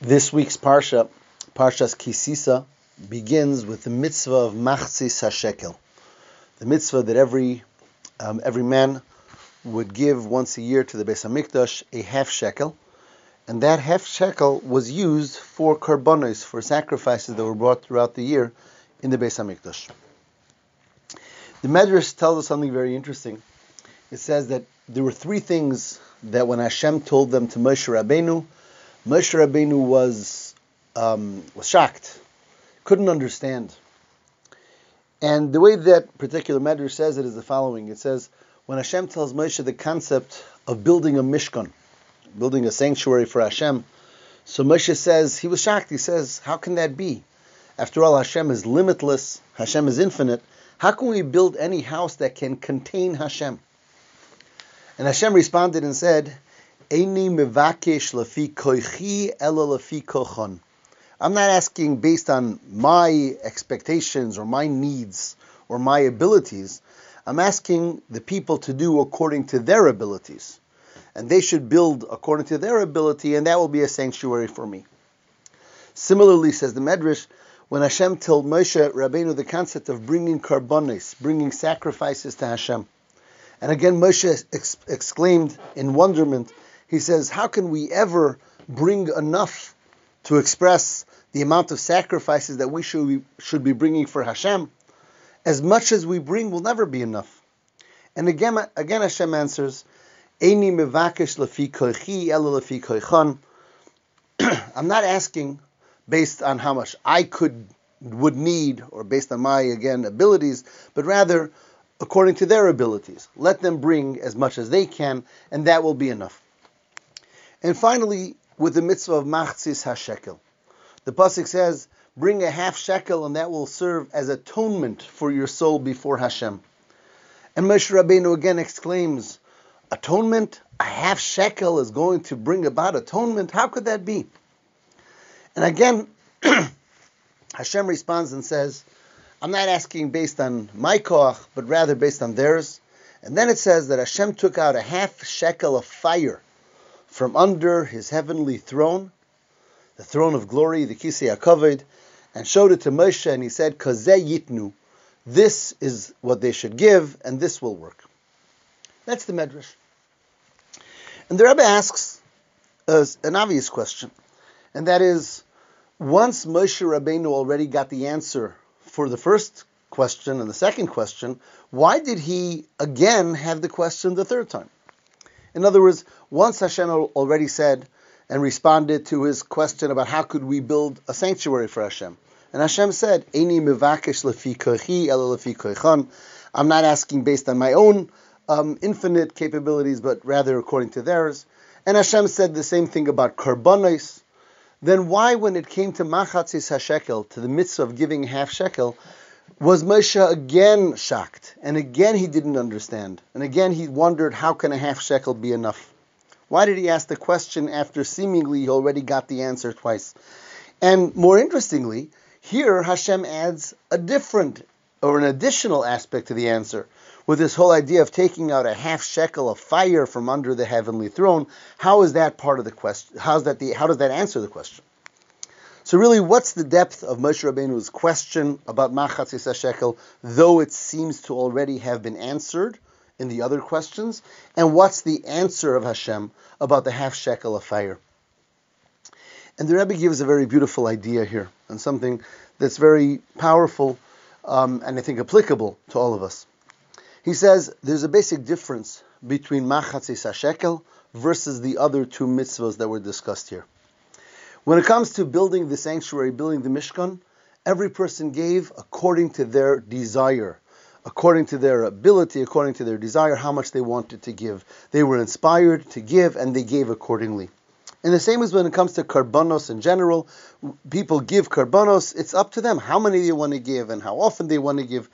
This week's Parsha, Parshas Ki Sisa, begins with the mitzvah of Machzis HaShekel, the mitzvah that every um, every man would give once a year to the Beis Hamikdash a half shekel, and that half shekel was used for karbonos, for sacrifices that were brought throughout the year in the Beis Hamikdash. The Medrash tells us something very interesting. It says that there were three things that when Hashem told them to Moshe Rabbeinu, Moshe Rabbeinu was um, was shocked, couldn't understand. And the way that particular Medrash says it is the following: It says when Hashem tells Moshe the concept of building a mishkan, building a sanctuary for Hashem, so Moshe says he was shocked. He says, "How can that be? After all, Hashem is limitless. Hashem is infinite. How can we build any house that can contain Hashem?" And Hashem responded and said, I'm not asking based on my expectations or my needs or my abilities. I'm asking the people to do according to their abilities. And they should build according to their ability, and that will be a sanctuary for me. Similarly, says the Medrash, when Hashem told Moshe Rabbeinu the concept of bringing karbonos, bringing sacrifices to Hashem. And again, Moshe ex- exclaimed in wonderment, he says, How can we ever bring enough to express the amount of sacrifices that we should be, should be bringing for Hashem? As much as we bring will never be enough. And again, again Hashem answers, mevakesh lefi. I'm not asking based on how much I could would need or based on my again abilities, but rather according to their abilities. Let them bring as much as they can, and that will be enough. And finally, with the mitzvah of machzis hashekel, the pasuk says, "Bring a half shekel, and that will serve as atonement for your soul before Hashem." And Moshe Rabbeinu again exclaims, "Atonement? A half shekel is going to bring about atonement? How could that be?" And again, Hashem responds and says, "I'm not asking based on my koach, but rather based on theirs." And then it says that Hashem took out a half shekel of fire from under his heavenly throne, the throne of glory, the Kisei HaKavod, and showed it to Moshe, and he said, Kazeh yitnu, this is what they should give, and this will work. That's the Medrash. And the Rebbe asks uh, an obvious question, and that is, once Moshe Rabbeinu already got the answer for the first question and the second question, why did he again have the question the third time? In other words, once Hashem already said and responded to his question about how could we build a sanctuary for Hashem, and Hashem said. I'm not asking based on my own um, infinite capabilities, but rather according to theirs. And Hashem said the same thing about karbonos. Then why, when it came to machatzis hashekel, to the mitzvah of giving half shekel, was Moshe again shocked, and again he didn't understand, and again he wondered how can a half shekel be enough? Why did he ask the question after seemingly he already got the answer twice? And more interestingly, here Hashem adds a different or an additional aspect to the answer with this whole idea of taking out a half shekel of fire from under the heavenly throne. How is that part of the question? How's that the, how does that answer the question? So really, what's the depth of Moshe Rabbeinu's question about Machatzis HaShekel, though it seems to already have been answered in the other questions? And what's the answer of Hashem about the half shekel of fire? And the Rebbe gives a very beautiful idea here, and something that's very powerful um, and I think applicable to all of us. He says there's a basic difference between Machatzis HaShekel versus the other two mitzvahs that were discussed here. When it comes to building the sanctuary, building the Mishkan, every person gave according to their desire, according to their ability, according to their desire, how much they wanted to give. They were inspired to give and they gave accordingly. And the same as when it comes to karbanos in general, people give karbanos, it's up to them how many they want to give and how often they want to give.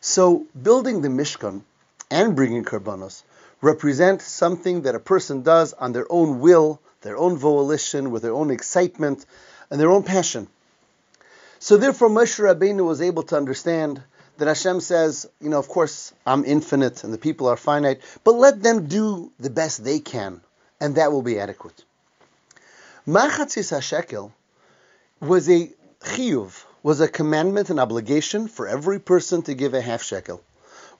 So building the Mishkan and bringing karbanos represent something that a person does on their own will their own volition, with their own excitement and their own passion. So therefore, Moshe Rabbeinu was able to understand that Hashem says, you know, of course, I'm infinite and the people are finite, but let them do the best they can, and that will be adequate. Machatzis HaShekel was a chiyuv, was a commandment, an obligation for every person to give a half shekel.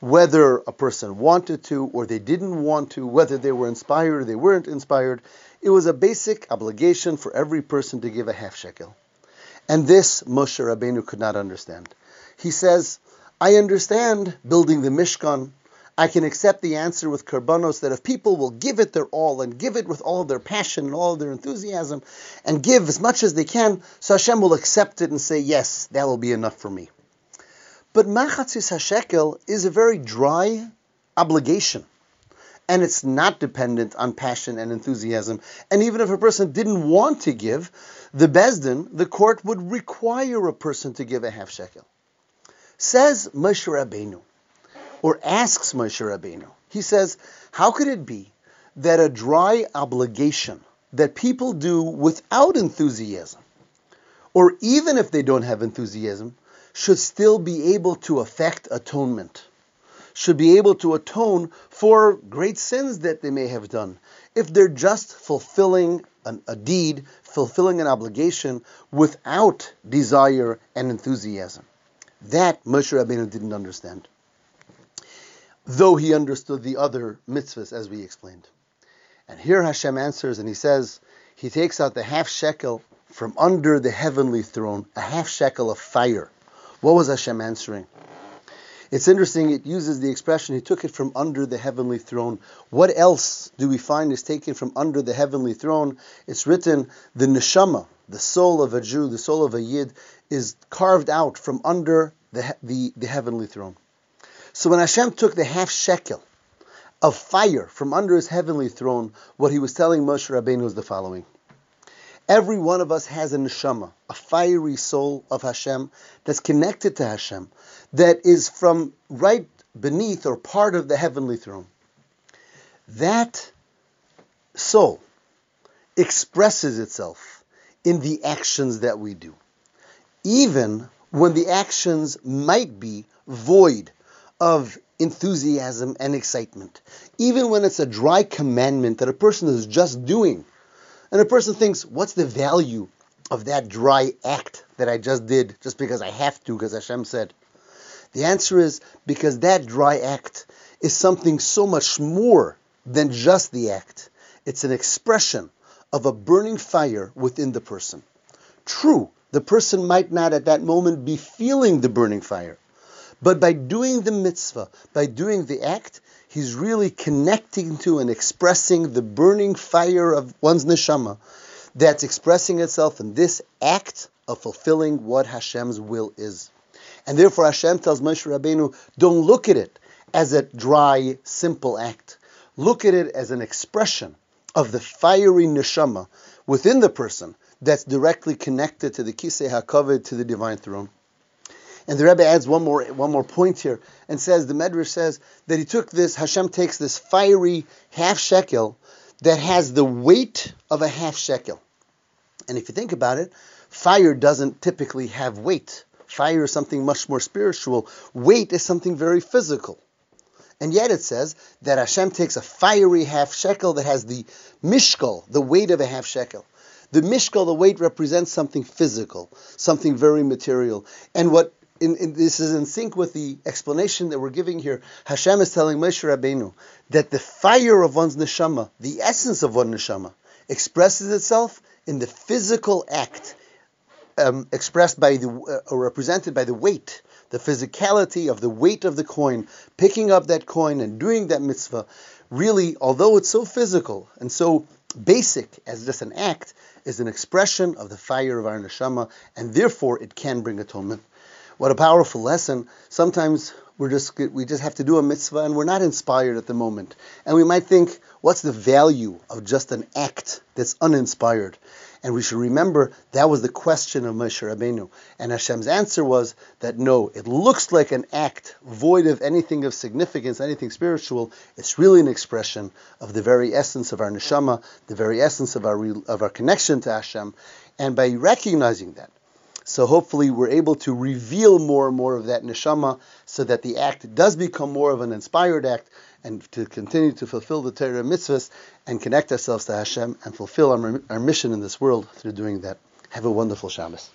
Whether a person wanted to or they didn't want to, whether they were inspired or they weren't inspired, it was a basic obligation for every person to give a half shekel. And this Moshe Rabbeinu could not understand. He says, I understand building the Mishkan, I can accept the answer with karbanos that if people will give it their all and give it with all their passion and all their enthusiasm and give as much as they can, so Hashem will accept it and say, yes, that will be enough for me. But machatzis hashekel is a very dry obligation. And it's not dependent on passion and enthusiasm. And even if a person didn't want to give, the Besdin, the court, would require a person to give a half shekel. Says Moshe Rabbeinu, or asks Moshe Rabbeinu. He says, How could it be that a dry obligation that people do without enthusiasm, or even if they don't have enthusiasm, should still be able to affect atonement, should be able to atone for great sins that they may have done, if they're just fulfilling an, a deed, fulfilling an obligation without desire and enthusiasm. That Moshe Rabbeinu didn't understand though he understood the other mitzvahs as we explained. And here Hashem answers and he says, he takes out the half shekel from under the heavenly throne, a half shekel of fire. What was Hashem answering? It's interesting, it uses the expression, he took it from under the heavenly throne. What else do we find is taken from under the heavenly throne? It's written, the neshama, the soul of a Jew, the soul of a Yid, is carved out from under the, the, the heavenly throne. So when Hashem took the half shekel of fire from under his heavenly throne, what he was telling Moshe Rabbeinu was the following. Every one of us has a neshama, a fiery soul of Hashem that's connected to Hashem, that is from right beneath or part of the heavenly throne. That soul expresses itself in the actions that we do, even when the actions might be void of enthusiasm and excitement. Even when it's a dry commandment that a person is just doing, and a person thinks, what's the value of that dry act that I just did just because I have to, because Hashem said? The answer is because that dry act is something so much more than just the act. It's an expression of a burning fire within the person. True, the person might not at that moment be feeling the burning fire, but by doing the mitzvah, by doing the act, he's really connecting to and expressing the burning fire of one's neshama that's expressing itself in this act of fulfilling what Hashem's will is. And therefore Hashem tells Moshe Rabbeinu, don't look at it as a dry, simple act. Look at it as an expression of the fiery neshama within the person that's directly connected to the Kisei HaKavod, to the divine throne. And the Rebbe adds one more one more point here and says the Medrash says that he took this Hashem takes this fiery half shekel that has the weight of a half shekel. And if you think about it, fire doesn't typically have weight. Fire is something much more spiritual. Weight is something very physical. And yet it says that Hashem takes a fiery half shekel that has the mishkal, the weight of a half shekel. The mishkal, the weight, represents something physical, something very material. And what in, in, this is in sync with the explanation that we're giving here. Hashem is telling Moshe Rabbeinu that the fire of one's neshama, the essence of one neshama, expresses itself in the physical act, um, expressed by the uh, or represented by the weight, the physicality of the weight of the coin, picking up that coin and doing that mitzvah. Really, although it's so physical and so basic as just an act, is an expression of the fire of our neshama, and therefore it can bring atonement. What a powerful lesson. Sometimes we're just we just have to do a mitzvah and we're not inspired at the moment. And we might think, what's the value of just an act that's uninspired? And we should remember that was the question of Moshe Rabbeinu. And Hashem's answer was that no, it looks like an act void of anything of significance, anything spiritual. It's really an expression of the very essence of our neshama, the very essence of our of our connection to Hashem. And by recognizing that, So hopefully we're able to reveal more and more of that neshama so that the act does become more of an inspired act and to continue to fulfill the Torah mitzvahs and connect ourselves to Hashem and fulfill our, our mission in this world through doing that. Have a wonderful Shabbos.